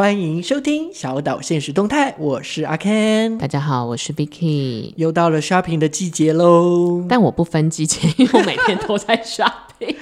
欢迎收听小岛现实动态，我是阿 Ken。大家好，我是 Vicky。又到了 shopping 的季节喽，但我不分季节，因为我每天都在 shopping。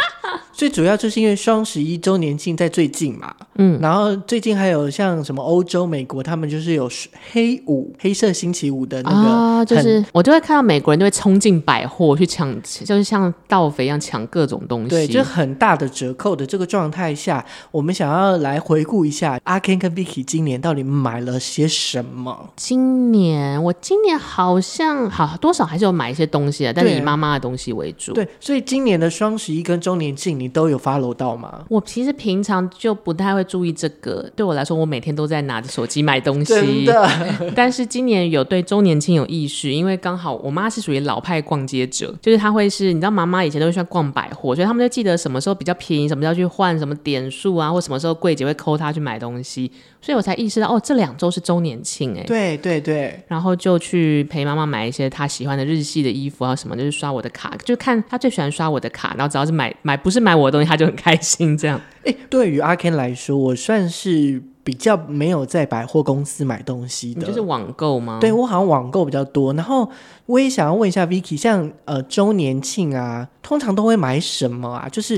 最主要就是因为双十一周年庆在最近嘛，嗯，然后最近还有像什么欧洲、美国，他们就是有黑五、黑色星期五的那个，啊，就是我就会看到美国人就会冲进百货去抢，就是像盗匪一样抢各种东西，对，就很大的折扣的这个状态下，我们想要来回顾一下阿 Ken 跟 Vicky 今年到底买了些什么？今年我今年好像好多少还是有买一些东西啊，但是以妈妈的东西为主，对，所以今年的双十一跟周年庆你。都有 follow 到吗？我其实平常就不太会注意这个。对我来说，我每天都在拿着手机买东西。但是今年有对周年庆有意识，因为刚好我妈是属于老派逛街者，就是她会是，你知道，妈妈以前都会喜欢逛百货，所以他们就记得什么时候比较便宜，什么时候去换什么点数啊，或什么时候柜姐会抠她去买东西。所以我才意识到，哦，这两周是周年庆，哎，对对对。然后就去陪妈妈买一些她喜欢的日系的衣服啊什么，就是刷我的卡，就看她最喜欢刷我的卡，然后只要是买买不是买我的东西，她就很开心这样。哎，对于阿 Ken 来说，我算是。比较没有在百货公司买东西的，就是网购吗？对，我好像网购比较多。然后我也想要问一下 Vicky，像呃周年庆啊，通常都会买什么啊？就是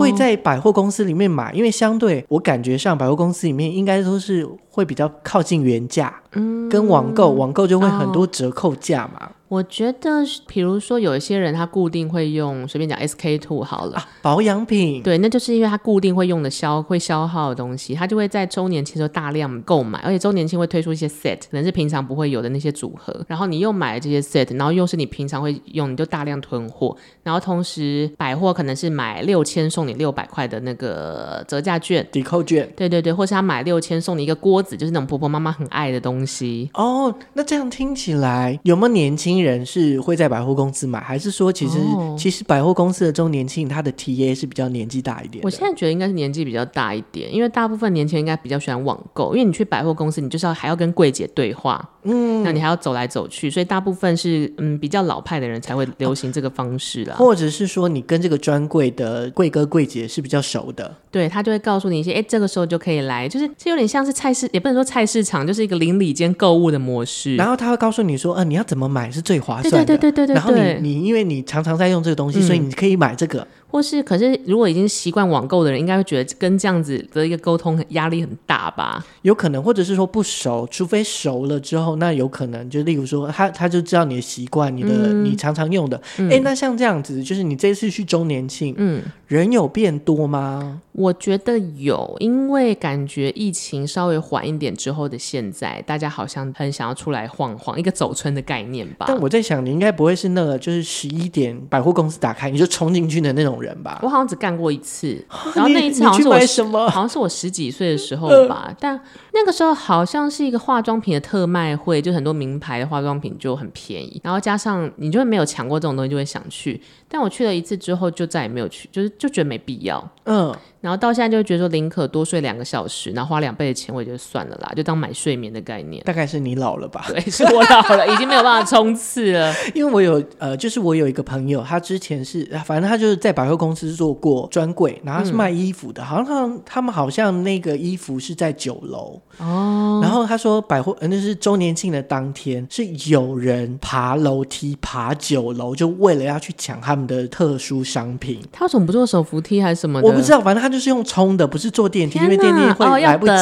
会在百货公司里面买，因为相对我感觉上百货公司里面应该都是会比较靠近原价，嗯，跟网购网购就会很多折扣价嘛。我觉得，比如说有一些人他固定会用，随便讲 SK two 好了，啊，保养品，对，那就是因为他固定会用的消会消耗的东西，他就会在周年庆时候大量购买，而且周年庆会推出一些 set，可能是平常不会有的那些组合，然后你又买了这些 set，然后又是你平常会用，你就大量囤货，然后同时百货可能是买六千送你六百块的那个折价券，抵扣券，对对对，或是他买六千送你一个锅子，就是那种婆婆妈妈很爱的东西。哦，那这样听起来有没有年轻人是会在百货公司买，还是说其实、哦、其实百货公司的中年庆，他的 TA 是比较年纪大一点？我现在觉得应该是年纪比较大一点，因为大部分年轻人应该比较喜欢网购，因为你去百货公司，你就是要还要跟柜姐对话，嗯，那你还要走来走去，所以大部分是嗯比较老派的人才会流行这个方式啦，或者是说你跟这个专柜的柜哥柜姐是比较熟的，对，他就会告诉你一些，哎，这个时候就可以来，就是这有点像是菜市，也不能说菜市场，就是一个邻里间购物的模式，然后他会告诉你说，呃，你要怎么买是最划算的。对对对对对，然后你你因为你常常在用这个东西，嗯、所以你可以买这个。或是，可是如果已经习惯网购的人，应该会觉得跟这样子的一个沟通压力很大吧？有可能，或者是说不熟，除非熟了之后，那有可能就例如说他他就知道你的习惯，你的、嗯、你常常用的。哎、嗯，那像这样子，就是你这次去周年庆，嗯，人有变多吗？我觉得有，因为感觉疫情稍微缓一点之后的现在，大家好像很想要出来晃晃，一个走村的概念吧。但我在想，你应该不会是那个，就是十一点百货公司打开你就冲进去的那种人吧？我好像只干过一次，然后那一次好像是我什么？好像是我十几岁的时候吧。呃、但那个时候好像是一个化妆品的特卖会，就很多名牌的化妆品就很便宜，然后加上你就会没有抢过这种东西，就会想去。但我去了一次之后，就再也没有去，就是就觉得没必要。嗯。然后到现在就觉得说宁可多睡两个小时，然后花两倍的钱，我也就算了啦，就当买睡眠的概念。大概是你老了吧？对，是我老了，已经没有办法冲刺了。因为我有呃，就是我有一个朋友，他之前是反正他就是在百货公司做过专柜，然后他是卖衣服的，嗯、好像他们好像那个衣服是在九楼哦。然后他说百货那是周年庆的当天，是有人爬楼梯爬九楼，就为了要去抢他们的特殊商品。他为什么不坐手扶梯还是什么的？我不知道，反正他。就是用冲的，不是坐电梯，因为电梯会来不及。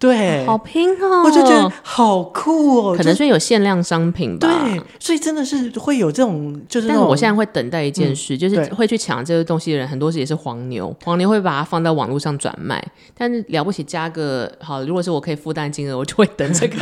哦对，好拼哦！我就觉得好酷哦，可能是有限量商品吧。对，所以真的是会有这种，就是。但是我现在会等待一件事，嗯、就是会去抢这个东西的人，很多时也是黄牛。黄牛会把它放到网络上转卖，但是了不起加个好，如果是我可以负担金额，我就会等这个。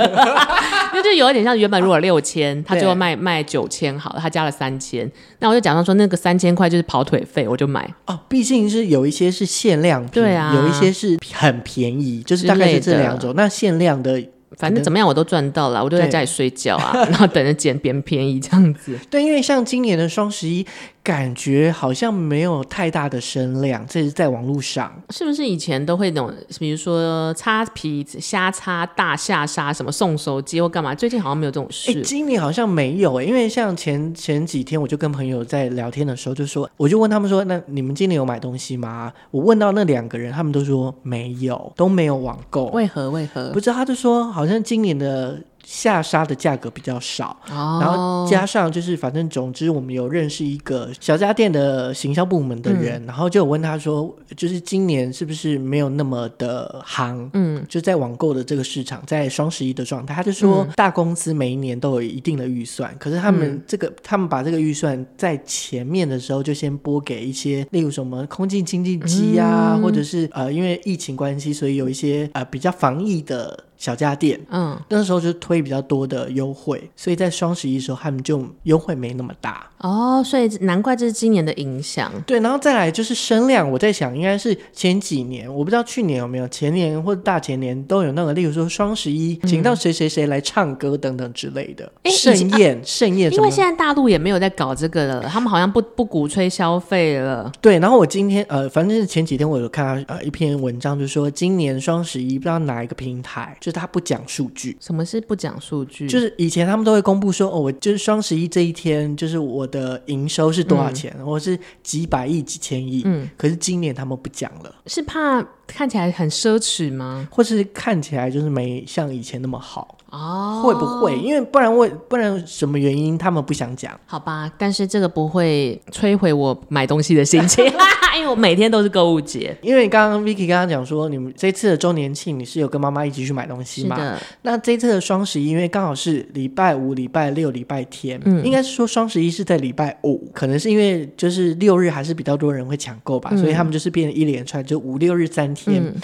那就有一点像原本如果六千，他就要卖卖九千，好了，他加了三千，那我就假装说那个三千块就是跑腿费，我就买。哦，毕竟是有一些是限量品，对啊，有一些是很便宜，就是大概是这两。那限量的反正怎么样我都赚到了，我就在家里睡觉啊，然后等着捡别人便宜这样子。对，因为像今年的双十一。感觉好像没有太大的声量，这是在网络上，是不是以前都会那种，比如说擦皮、瞎擦、大下杀，什么送手机或干嘛？最近好像没有这种事。今年好像没有诶，因为像前前几天，我就跟朋友在聊天的时候，就说，我就问他们说，那你们今年有买东西吗？我问到那两个人，他们都说没有，都没有网购。为何？为何？不知道，他就说好像今年的。下沙的价格比较少，哦，然后加上就是反正总之我们有认识一个小家电的行销部门的人，嗯，然后就有问他说，就是今年是不是没有那么的行？嗯，就在网购的这个市场，在双十一的状态，他就说大公司每一年都有一定的预算，可是他们这个，嗯，他们把这个预算在前面的时候就先拨给一些，例如什么空气清净机啊，嗯，或者是呃因为疫情关系，所以有一些呃比较防疫的。小家电，嗯，那时候就推比较多的优惠，所以在双十一的时候他们就优惠没那么大哦，所以难怪这是今年的影响。对，然后再来就是声量，我在想应该是前几年，我不知道去年有没有，前年或者大前年都有那个，例如说双十一请到谁谁谁来唱歌等等之类的盛宴盛宴，因为现在大陆也没有在搞这个了，他们好像不不鼓吹消费了。对，然后我今天呃，反正是前几天我有看到呃一篇文章，就是说今年双十一不知道哪一个平台。就是他不讲数据，什么是不讲数据？就是以前他们都会公布说，哦，我就是双十一这一天，就是我的营收是多少钱，或、嗯、是几百亿、几千亿。嗯，可是今年他们不讲了，是怕看起来很奢侈吗？或是看起来就是没像以前那么好？哦，会不会？因为不然为不然什么原因他们不想讲？好吧，但是这个不会摧毁我买东西的心情，因为我每天都是购物节。因为刚刚 Vicky 刚刚讲说，你们这次的周年庆你是有跟妈妈一起去买东西吗？那这次的双十一，因为刚好是礼拜五、礼拜六、礼拜天，嗯，应该是说双十一是在礼拜五，可能是因为就是六日还是比较多人会抢购吧，嗯，所以他们就是变成一连串，就五六日三天。嗯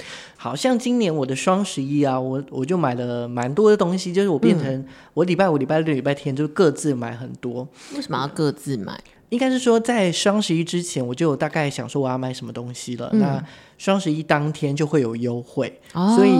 好像今年我的双十一啊，我我就买了蛮多的东西，就是我变成我礼拜五、礼拜六、礼拜天就各自买很多。为什么要各自买？应该是说在双十一之前，我就有大概想说我要买什么东西了。嗯、那双十一当天就会有优惠，哦、所以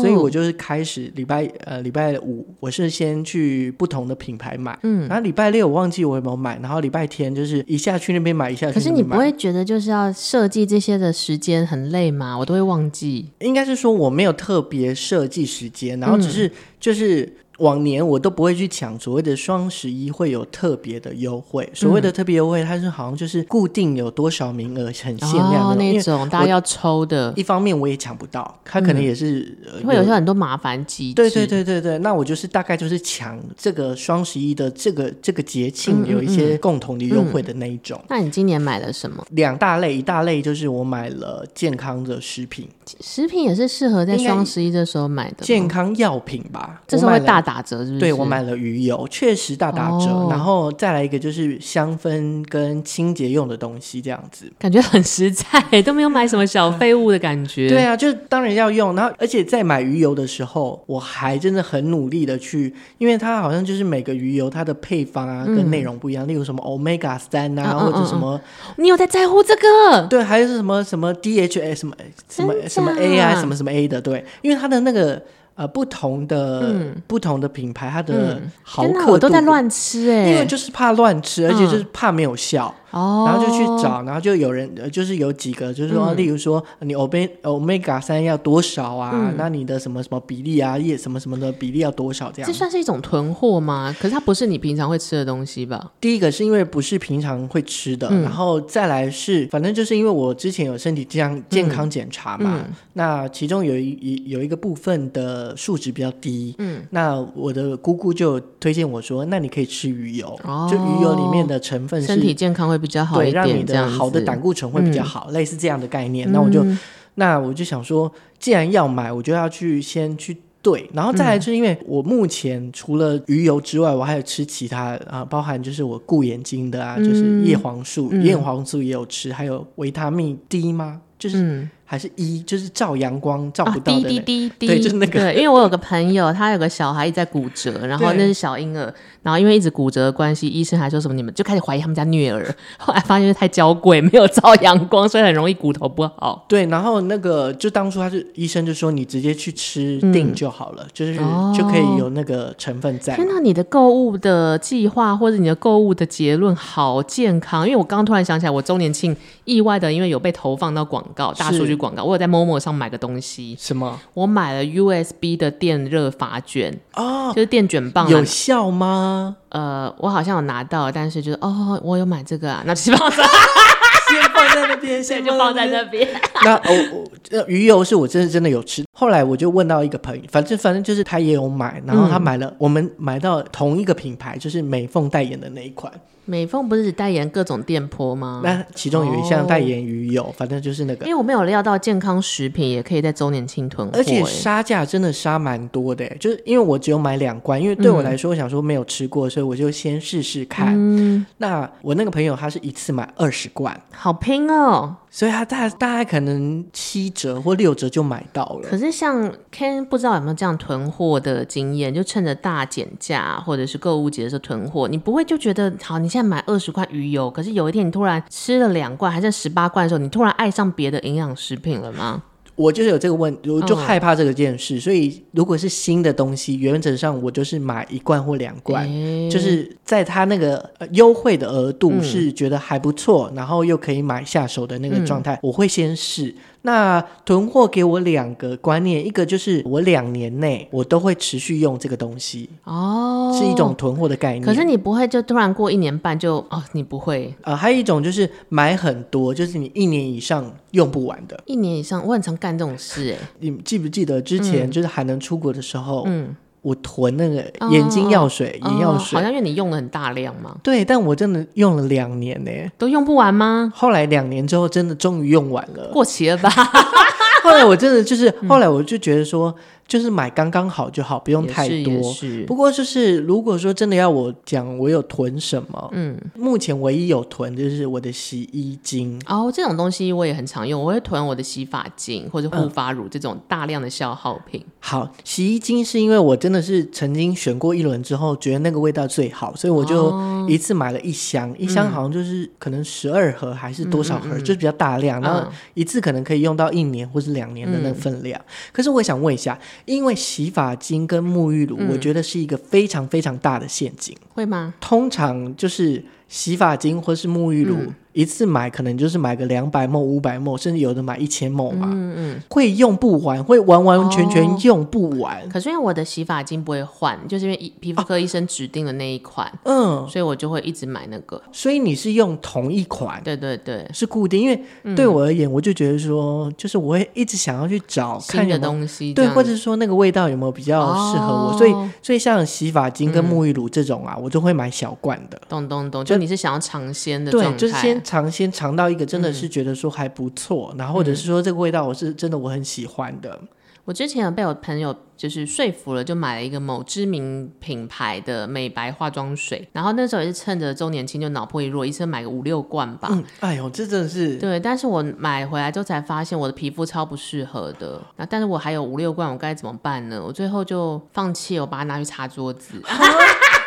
所以我就是开始礼拜呃礼拜五，我是先去不同的品牌买，嗯，然后礼拜六我忘记我有没有买，然后礼拜天就是一下去那边买，一下。可是你不会觉得就是要设计这些的时间很累吗？我都会忘记。应该是说我没有特别设计时间，然后只是就是。嗯往年我都不会去抢所谓的双十一会有特别的优惠，所谓的特别优惠，它是好像就是固定有多少名额，很限量的那种，大家要抽的。一方面我也抢不到，它可能也是会有些很多麻烦机制。对对对对对，那我就是大概就是抢这个双十一的这个这个节庆有一些共同的优惠的那一种。那你今年买了什么？两大类，一大类就是我买了健康的食品，食品也是适合在双十一的时候买的。健康药品吧，这是会大。打折是不是？对，我买了鱼油，确实大打折。哦。然后再来一个就是香氛跟清洁用的东西，这样子感觉很实在，都没有买什么小废物的感觉。对啊，就当然要用。然后而且在买鱼油的时候，我还真的很努力的去，因为它好像就是每个鱼油它的配方啊跟内容不一样，嗯、例如什么 Omega 三啊，或者什么，你有在在乎这个？对，还是什么什么 DHA 什么什么什么 A 啊，什么什么 A 的，对，因为它的那个。呃，不同的、嗯、不同的品牌，它的毫克度，嗯、我都在乱吃哎，因为就是怕乱吃，而且就是怕没有效。嗯哦，然后就去找，然后就有人，就是有几个，就是说，嗯、例如说，你欧贝欧米伽三要多少啊？嗯、那你的什么什么比例啊，叶什么什么的比例要多少？这样，这算是一种囤货吗？可是它不是你平常会吃的东西吧？第一个是因为不是平常会吃的，嗯、然后再来是，反正就是因为我之前有身体这样健康检查嘛，嗯、那其中有一一有一个部分的数值比较低，嗯，那我的姑姑就推荐我说，那你可以吃鱼油，哦、就鱼油里面的成分是身体健康会比较好一点，对，让你的好的胆固醇会比较好，嗯、类似这样的概念。那我就，嗯、那我就想说，既然要买，我就要去先去对，然后再来，就是因为我目前除了鱼油之外，我还有吃其他啊，包含就是我顾眼睛的啊，就是叶黄素，叶黄素也有吃，还有维他命 D 吗？就是还是一，就是照阳光照不到的、那个。滴滴滴滴，对，就是那个。对，因为我有个朋友，他有个小孩一直在骨折，然后那是小婴儿，然后因为一直骨折的关系，医生还说什么你们就开始怀疑他们家虐儿，后来发现是太娇贵，没有照阳光，所以很容易骨头不好。对，然后那个就当初他就医生就说你直接去吃定就好了，嗯、就是、哦、就可以有那个成分在。天哪，你的购物的计划或者你的购物的结论好健康，因为我刚刚突然想起来，我周年庆意外的因为有被投放到广告，大数据。广告，我有在 Momo 上买个东西，什么？我买了 USB 的电热发卷哦，就是电卷棒，有效吗？呃，我好像有拿到，但是就是哦，我有买这个啊，那先放在 先放在那边，先就放在那边。那哦，呃，鱼油是我真的真的有吃。后来我就问到一个朋友，反正反正就是他也有买，然后他买了，嗯、我们买到同一个品牌，就是美凤代言的那一款。美凤不是只代言各种店铺吗？那其中有一项代言鱼油，哦、反正就是那个。因为我没有料到健康食品也可以在周年庆囤货，而且杀价真的杀蛮多的。就是因为我只有买两罐，因为对我来说，我想说没有吃过，嗯、所以我就先试试看。嗯、那我那个朋友他是一次买二十罐，好拼哦。所以他大大概可能七折或六折就买到了。可是像 Ken 不知道有没有这样囤货的经验，就趁着大减价或者是购物节的时候囤货，你不会就觉得好，你现在买二十块鱼油，可是有一天你突然吃了两罐还剩十八罐的时候，你突然爱上别的营养食品了吗？我就是有这个问，我就害怕这个件事，嗯、所以如果是新的东西，原则上我就是买一罐或两罐，欸、就是在它那个优惠的额度是觉得还不错，嗯、然后又可以买下手的那个状态，嗯、我会先试。那囤货给我两个观念，一个就是我两年内我都会持续用这个东西哦，是一种囤货的概念。可是你不会就突然过一年半就哦，你不会。呃，还有一种就是买很多，就是你一年以上用不完的。一年以上，我很常干这种事哎。你记不记得之前就是还能出国的时候？嗯。我囤那个眼睛药水、眼药水，好像因为你用了很大量嘛。对，但我真的用了两年呢，都用不完吗？后来两年之后，真的终于用完了，过期了吧？后来我真的就是，后来我就觉得说。就是买刚刚好就好，不用太多。不过就是，如果说真的要我讲，我有囤什么？嗯，目前唯一有囤就是我的洗衣精。哦，这种东西我也很常用，我会囤我的洗发精或者护发乳这种大量的消耗品。嗯。好，洗衣精是因为我真的是曾经选过一轮之后，觉得那个味道最好，所以我就一次买了一箱，哦、一箱好像就是可能十二盒还是多少盒，嗯嗯嗯，就是比较大量，然后一次可能可以用到一年或是两年的那个分量。嗯、可是我想问一下。因为洗发精跟沐浴乳，我觉得是一个非常非常大的陷阱。嗯、会吗？通常就是洗发精或是沐浴乳。嗯一次买可能就是买个两百 ml、五百 ml，甚至有的买一千 ml 嘛，嗯嗯，会用不完，会完完全全用不完。哦、可是因为我的洗发精不会换，就是因为皮肤科医生指定的那一款，啊、嗯，所以我就会一直买那个。所以你是用同一款？对对对，是固定。因为对我而言，我就觉得说，就是我会一直想要去找新的东西，对，或者说那个味道有没有比较适合我。哦、所以，所以像洗发精跟沐浴乳这种啊，嗯、我就会买小罐的。咚咚咚，就你是想要尝鲜的状态，对，就是先尝鲜尝到。一个真的是觉得说还不错，嗯、然后或者是说这个味道我是真的我很喜欢的。我之前有被我朋友就是说服了，就买了一个某知名品牌的美白化妆水，然后那时候也是趁着周年庆就脑破一弱，一次买个五六罐吧。嗯，哎呦，这真的是对。但是我买回来之后才发现我的皮肤超不适合的。那但是我还有五六罐，我该怎么办呢？我最后就放弃，我把它拿去擦桌子。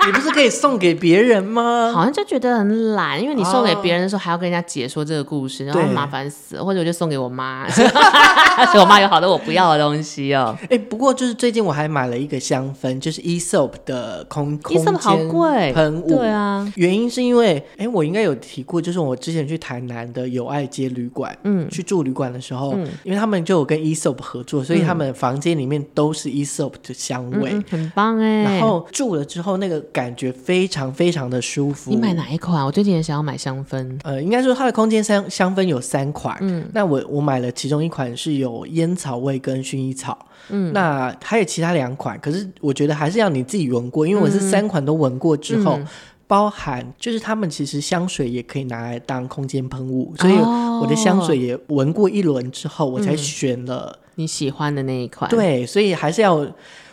你不是可以送给别人吗？好像就觉得很懒，因为你送给别人的时候还要跟人家解说这个故事，然后麻烦死了。或者我就送给我妈，所以我妈有好多我不要的东西哦。哎，不过就是最近我还买了一个香氛，就是 Aesop 的空空间好贵喷雾。对啊，原因是因为哎，我应该有提过，就是我之前去台南的友爱街旅馆，嗯，去住旅馆的时候，嗯，因为他们就有跟 Aesop 合作，所以他们房间里面都是 Aesop 的香味，嗯，很棒哎。然后住了之后那个。感觉非常非常的舒服。你买哪一款？我最近也想要买香氛。呃，应该说它的空间香香氛有三款。嗯，那我我买了其中一款是有烟草味跟薰衣草。嗯，那还有其他两款，可是我觉得还是要你自己闻过，因为我是三款都闻过之后，嗯、包含就是他们其实香水也可以拿来当空间喷雾，所以我的香水也闻过一轮之后，我才选了、嗯、你喜欢的那一款。对，所以还是要。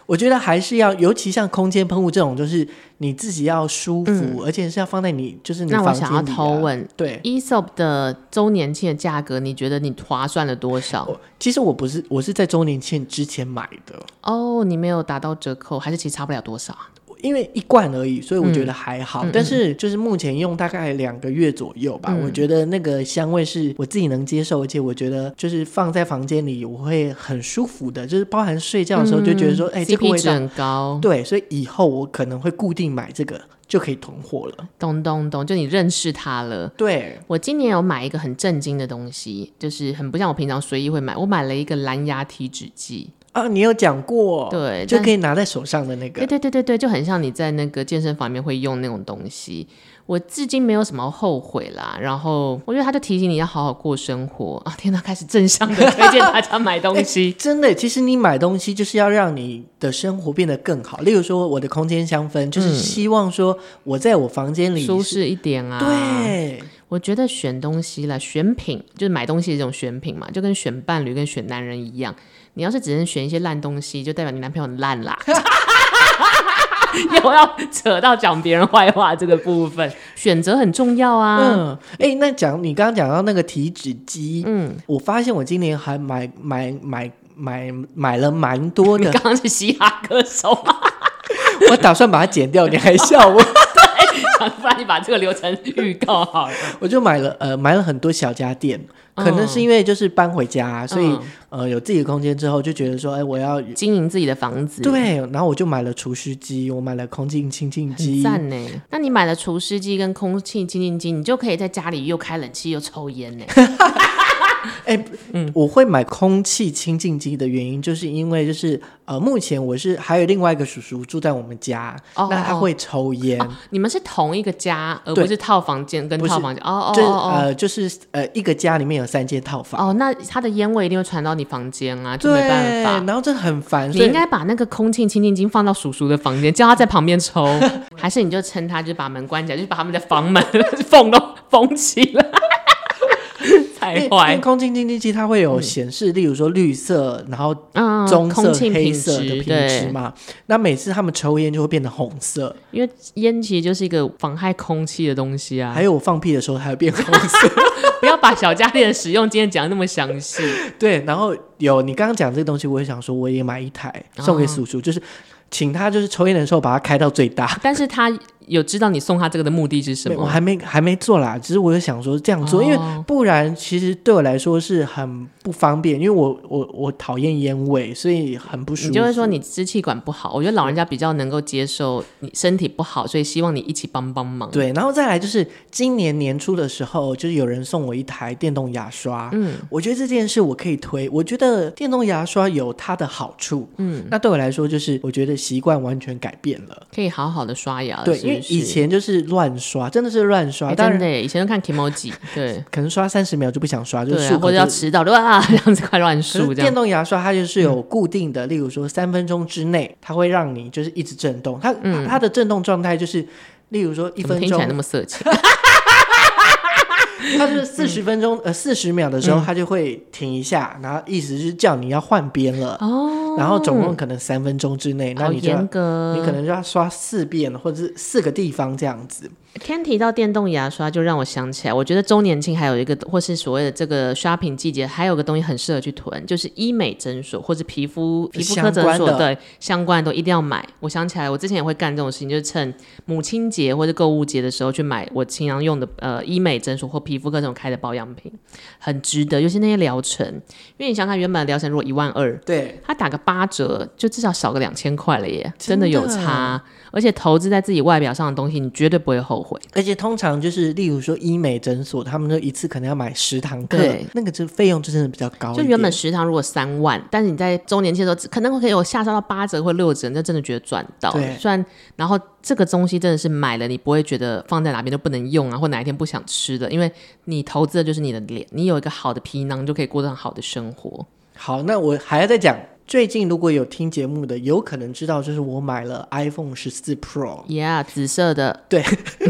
我觉得还是要，尤其像空间喷雾这种，就是你自己要舒服，嗯、而且是要放在你就是你。那我想要偷问，对，Aesop 的周年庆的价格，你觉得你划算了多少？其实我不是，我是在周年庆之前买的。哦，你没有打到折扣，还是其实差不了多少？因为一罐而已，所以我觉得还好。嗯、但是就是目前用大概两个月左右吧，嗯、我觉得那个香味是我自己能接受，而且我觉得就是放在房间里我会很舒服的，就是包含睡觉的时候就觉得说，哎、嗯，这个味道很高。对，所以以后我可能会固定买这个，就可以囤货了。咚咚咚，就你认识它了。对，我今年有买一个很震惊的东西，就是很不像我平常随意会买，我买了一个蓝牙体脂计。啊，你有讲过，对，就可以拿在手上的那个，对对对对对，就很像你在那个健身房里面会用那种东西。我至今没有什么后悔啦。然后我觉得他就提醒你要好好过生活啊！天哪，开始正向的推荐大家买东西，欸、真的，其实你买东西就是要让你的生活变得更好。例如说，我的空间香氛，就是希望说我在我房间里、嗯、舒适一点啊。对，我觉得选东西了，选品就是买东西的这种选品嘛，就跟选伴侣跟选男人一样。你要是只能选一些烂东西，就代表你男朋友很烂啦。又要扯到讲别人坏话这个部分，选择很重要啊。嗯，哎、欸，那讲你刚刚讲到那个体脂机，嗯，我发现我今年还买买买买买了蛮多的。你刚刚是嘻哈歌手吗？我打算把它剪掉，你还笑我？对，不然你把这个流程预告好了。我就买了呃买了很多小家电。可能是因为就是搬回家，嗯、所以呃有自己的空间之后，就觉得说，哎，我要经营自己的房子。对，然后我就买了除湿机，我买了空气清净机。赞呢！那你买了除湿机跟空气清净机，你就可以在家里又开冷气又抽烟呢。哎，欸嗯、我会买空气清净机的原因，就是因为就是呃，目前我是还有另外一个叔叔住在我们家，哦、那他会抽烟、哦。你们是同一个家，而不是套房间跟套房间。哦哦哦哦，呃，就是呃，一个家里面有三间套房。哦，那他的烟味一定会传到你房间啊，就没办法。然后这很烦，你 应该把那个空气清净机放到叔叔的房间，叫他在旁边抽，还是你就趁他就把门关起来，就把他们的房门 缝都封起来。因为空气清净器它会有显示，例如说绿色，然后棕色、黑色的品质嘛。那每次他们抽烟就会变得红色，因为烟其实就是一个妨害空气的东西啊。还有我放屁的时候还会变红色。不要把小家电的使用经验讲得那么详细。对，然后有你刚刚讲这个东西，我也想说，我也买一台送给叔叔，就是请他就是抽烟的时候把它开到最大，但是他。有知道你送他这个的目的是什么？我还没还没做啦，只是我有想说这样做，哦、因为不然其实对我来说是很不方便，因为我我我讨厌烟味，所以很不舒服。你就会说你支气管不好，我觉得老人家比较能够接受你身体不好，所以希望你一起帮帮忙。对，然后再来就是今年年初的时候，就是有人送我一台电动牙刷，嗯，我觉得这件事我可以推，我觉得电动牙刷有它的好处，嗯，那对我来说就是我觉得习惯完全改变了，可以好好的刷牙，对，因为。以前就是乱刷，真的是乱刷。真的，以前都看 Kimoji，对，可能刷三十秒就不想刷，就或者要迟到，哇，这样子快乱数。电动牙刷它就是有固定的，例如说三分钟之内，它会让你就是一直震动。它它的震动状态就是，例如说一分钟，听起来那么色情。它就是四十分钟，呃，四十秒的时候，它就会停一下，然后意思是叫你要换边了。哦。然后总共可能三分钟之内，那你就要，你可能就要刷四遍，或者是四个地方这样子。天提到电动牙刷，就让我想起来，我觉得周年庆还有一个，或是所谓的这个 shopping 季节，还有个东西很适合去囤，就是医美诊所或者皮肤皮肤科诊所，对，相关的都一定要买。我想起来，我之前也会干这种事情，就是趁母亲节或者购物节的时候去买我经常用的呃医美诊所或皮肤科这种开的保养品，很值得。尤其那些疗程，因为你想看原本的疗程如果一万二，对，它打个八折，就至少少个两千块了耶，真的有差。而且投资在自己外表上的东西，你绝对不会后悔。而且通常就是，例如说医美诊所，他们就一次可能要买十堂课，对那个就费用就真的比较高。就原本十堂如果三万，但是你在周年庆的时候，可能会可以有下杀到八折或六折，那真的觉得赚到。对，虽然然后这个东西真的是买了，你不会觉得放在哪边都不能用啊，或哪一天不想吃的，因为你投资的就是你的脸，你有一个好的皮囊，就可以过上好的生活。好，那我还要再讲。最近如果有听节目的，有可能知道，就是我买了 iPhone 十四 Pro，Yeah，紫色的，对，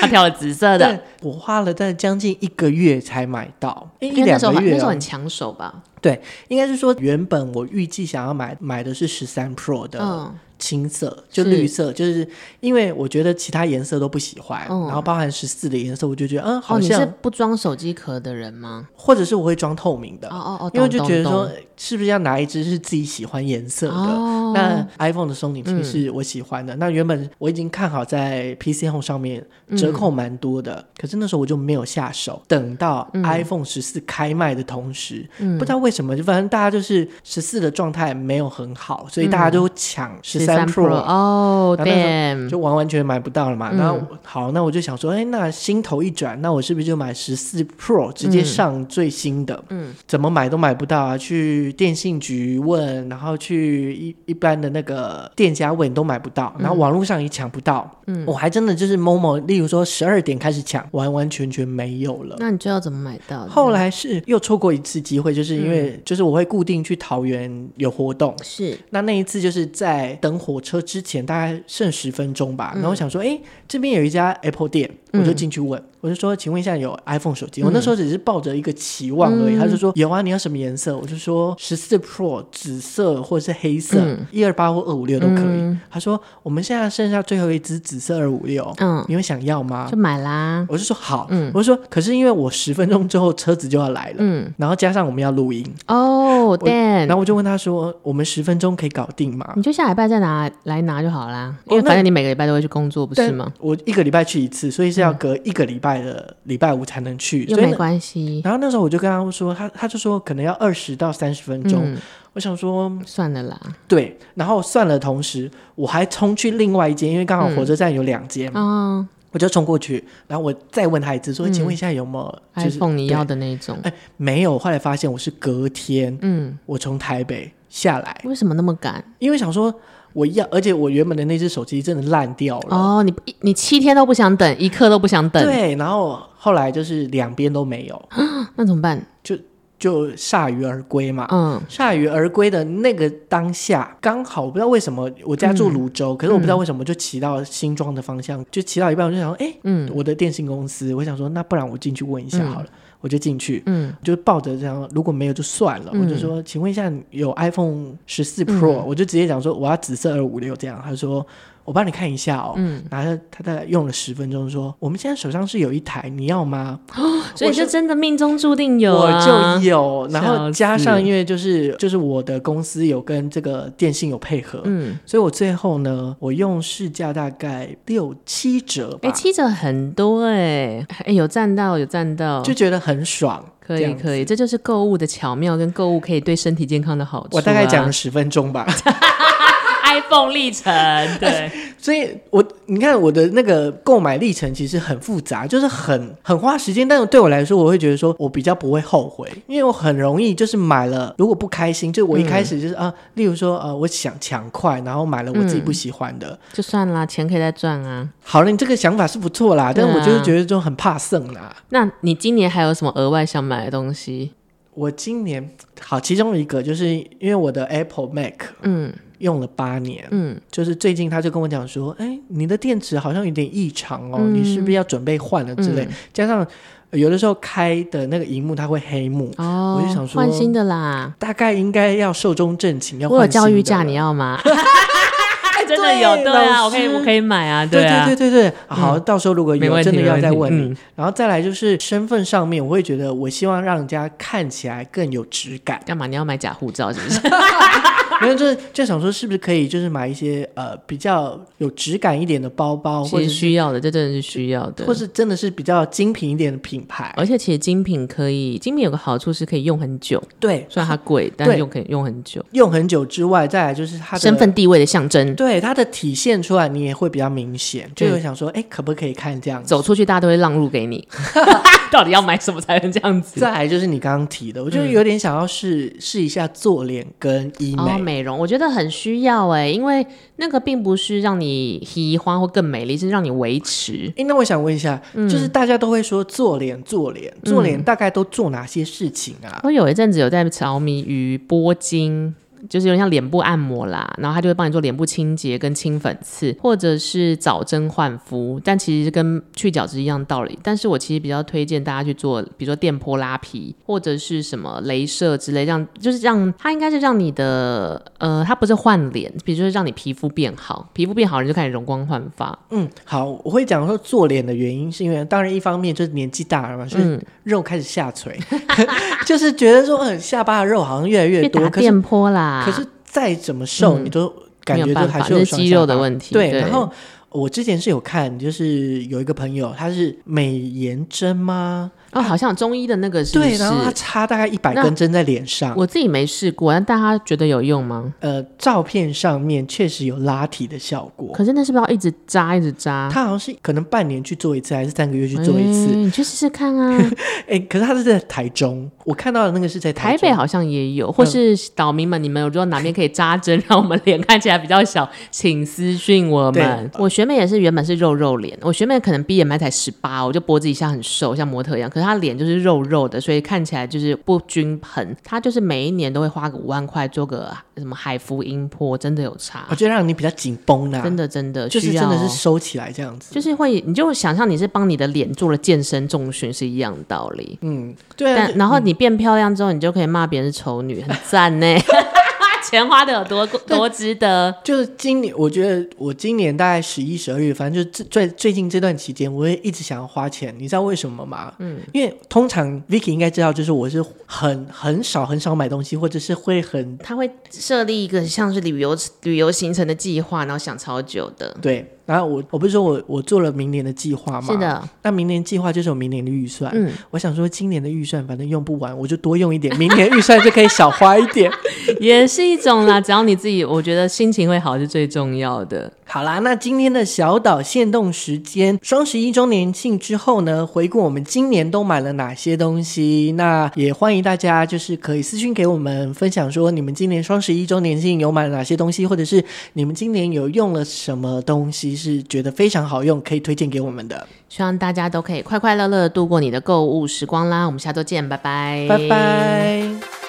他挑了紫色的，我花了在将近一个月才买到，一两个月，那时候很抢手吧？对，应该是说原本我预计想要买买的是十三 Pro 的。嗯青色就绿色，是就是因为我觉得其他颜色都不喜欢，嗯、然后包含十四的颜色，我就觉得嗯，好像、哦、你是不装手机壳的人吗？或者是我会装透明的？哦哦哦，因为就觉得说是不是要拿一只是自己喜欢颜色的？哦、那 iPhone 的松紧屏是我喜欢的。嗯、那原本我已经看好在 PC Home 上面折扣蛮多的，嗯、可是那时候我就没有下手。等到 iPhone 十四开卖的同时，嗯、不知道为什么，就反正大家就是十四的状态没有很好，所以大家都抢十三 Pro 哦，对，就完完全买不到了嘛。然后好，那我就想说，哎，那心头一转，那我是不是就买十四 Pro，直接上最新的？嗯，怎么买都买不到啊！去电信局问，然后去一一般的那个店家问都买不到，然后网络上也抢不到。嗯，我还真的就是 Momo，例如说十二点开始抢，完完全全没有了。那你知道怎么买到？后来是又错过一次机会，就是因为就是我会固定去桃园有活动，是那那一次就是在等火车。之前大概剩十分钟吧，然后想说，哎、嗯，这边有一家 Apple 店，我就进去问。嗯我就说，请问一下有 iPhone 手机？嗯、我那时候只是抱着一个期望而已。嗯、他就说有啊，你要什么颜色？我就说十四 Pro 紫色或者是黑色，一二八或二五六都可以。嗯、他说我们现在剩下最后一只紫色二五六，嗯，你会想要吗？就买啦。我就说好，嗯，我就说可是因为我十分钟之后车子就要来了，嗯，然后加上我们要录音哦，对。然后我就问他说，我们十分钟可以搞定吗？你就下礼拜再拿来拿就好啦，因为反正你每个礼拜都会去工作，不是吗？我一个礼拜去一次，所以是要隔一个礼拜。的礼拜五才能去，又没关系。然后那时候我就跟他说，他他就说可能要二十到三十分钟。嗯、我想说算了啦，对。然后算了，同时我还冲去另外一间，因为刚好火车站有两间，嗯、我就冲过去。然后我再问他一次，说：“请问一下有没有、就是、iPhone 你要的那种？”哎，没有。后来发现我是隔天，嗯，我从台北下来，为什么那么赶？因为想说。我要，而且我原本的那只手机真的烂掉了。哦，你你七天都不想等，一刻都不想等。对，然后后来就是两边都没有，那怎么办？就就铩羽而归嘛。嗯，铩羽而归的那个当下，刚好我不知道为什么，我家住泸州，嗯、可是我不知道为什么就骑到新庄的方向，嗯、就骑到一半我就想说，哎，嗯，我的电信公司，我想说，那不然我进去问一下好了。嗯我就进去，嗯，就抱着这样，如果没有就算了。嗯、我就说，请问一下，有 iPhone 十四 Pro，、嗯、我就直接讲说我要紫色二五六这样。他说。我帮你看一下哦，嗯，然后他大概用了十分钟，说我们现在手上是有一台，你要吗？哦，所以就真的命中注定有，我就有，然后加上因为就是就是我的公司有跟这个电信有配合，嗯，所以我最后呢，我用市价大概六七折吧，哎，七折很多哎，哎，有赚到有赚到，就觉得很爽，可以可以，这就是购物的巧妙，跟购物可以对身体健康的好处。我大概讲了十分钟吧。iPhone 历程，对，所以我你看我的那个购买历程其实很复杂，就是很很花时间，但是对我来说，我会觉得说我比较不会后悔，因为我很容易就是买了，如果不开心，就我一开始就是、嗯、啊，例如说呃，我想抢快，然后买了我自己不喜欢的，嗯、就算啦，钱可以再赚啊。好了，你这个想法是不错啦，但是我就是觉得就很怕剩啦。那你今年还有什么额外想买的东西？我今年好，其中一个就是因为我的 Apple Mac，嗯。用了八年，嗯，就是最近他就跟我讲说，哎，你的电池好像有点异常哦，嗯、你是不是要准备换了之类？嗯、加上有的时候开的那个荧幕它会黑幕，哦，我就想说换新的啦，大概应该要寿终正寝，要。我有教育价，你要吗？真的有对啊，我可以我可以买啊，对啊，对对对对，好，到时候如果有真的要再问你，然后再来就是身份上面，我会觉得我希望让人家看起来更有质感。干嘛？你要买假护照是不是？没有，就是就想说，是不是可以就是买一些呃比较有质感一点的包包，或者需要的，这真的是需要的，或是真的是比较精品一点的品牌。而且其实精品可以，精品有个好处是可以用很久。对，虽然它贵，但是用可以用很久。用很久之外，再来就是它的身份地位的象征。对，它的体现出来，你也会比较明显。就有想说，哎，可不可以看这样子？走出去，大家都会让路给你。到底要买什么才能这样子？再来就是你刚刚提的，我就有点想要试试一下做脸跟医美。美容，我觉得很需要哎，因为那个并不是让你喜欢或更美丽，是让你维持。哎，那我想问一下，嗯、就是大家都会说做脸做脸做脸，大概都做哪些事情啊？嗯、我有一阵子有在着迷于拨筋。就是有点像脸部按摩啦，然后他就会帮你做脸部清洁跟清粉刺，或者是早针焕肤，但其实跟去角质一样道理。但是我其实比较推荐大家去做，比如说电波拉皮或者是什么镭射之类，让就是让它应该是让你的呃，它不是换脸，比如说让你皮肤变好，皮肤变好，你就开始容光焕发。嗯，好，我会讲说做脸的原因是因为，当然一方面就是年纪大了嘛，所以肉开始下垂，嗯、就是觉得说，嗯，下巴的肉好像越来越多，打电波啦。可是再怎么瘦，嗯、你都感觉都还是有肌肉的问题。对，对，然后我之前是有看，就是有一个朋友，他是美颜针吗？哦，好像中医的那个是，是，对，然后他插大概一百根针在脸上。我自己没试过，但大家觉得有用吗？呃，照片上面确实有拉提的效果。可是那是不是要一直扎一直扎？他好像是可能半年去做一次，还是三个月去做一次？欸、你去试试看啊！哎、欸，可是他是在台中，我看到的那个是在台，台北，好像也有。或是岛民们，你们有知道哪边可以扎针，让我们脸看起来比较小，请私讯我们。我学妹也是原本是肉肉脸，我学妹可能 BMI 才十八，我就脖子以下很瘦，像模特一样。他脸就是肉肉的，所以看起来就是不均衡。他就是每一年都会花个五万块做个什么海服音波，真的有差。我觉得让你比较紧绷的，真的真的就是真的是收起来这样子，就是会你就想象你是帮你的脸做了健身重训是一样的道理。嗯，对啊。但然后你变漂亮之后，你就可以骂别人是丑女，很赞呢。钱花的有多多值得？就是今年，我觉得我今年大概十一、十二月，反正就最最近这段期间，我会一直想要花钱。你知道为什么吗？嗯，因为通常 Vicky 应该知道，就是我是很很少很少买东西，或者是会很他会设立一个像是旅游旅游行程的计划，然后想超久的。对。然后我我不是说我我做了明年的计划吗？是的，那明年计划就是我明年的预算。嗯，我想说今年的预算反正用不完，我就多用一点，明年预算就可以少花一点，也是一种啦。只要你自己，我觉得心情会好是最重要的。好啦，那今天的小岛限动时间，双十一周年庆之后呢，回顾我们今年都买了哪些东西。那也欢迎大家就是可以私信给我们分享说，你们今年双十一周年庆有买了哪些东西，或者是你们今年有用了什么东西。是觉得非常好用，可以推荐给我们的。希望大家都可以快快乐乐度过你的购物时光啦！我们下周见，拜拜，拜拜。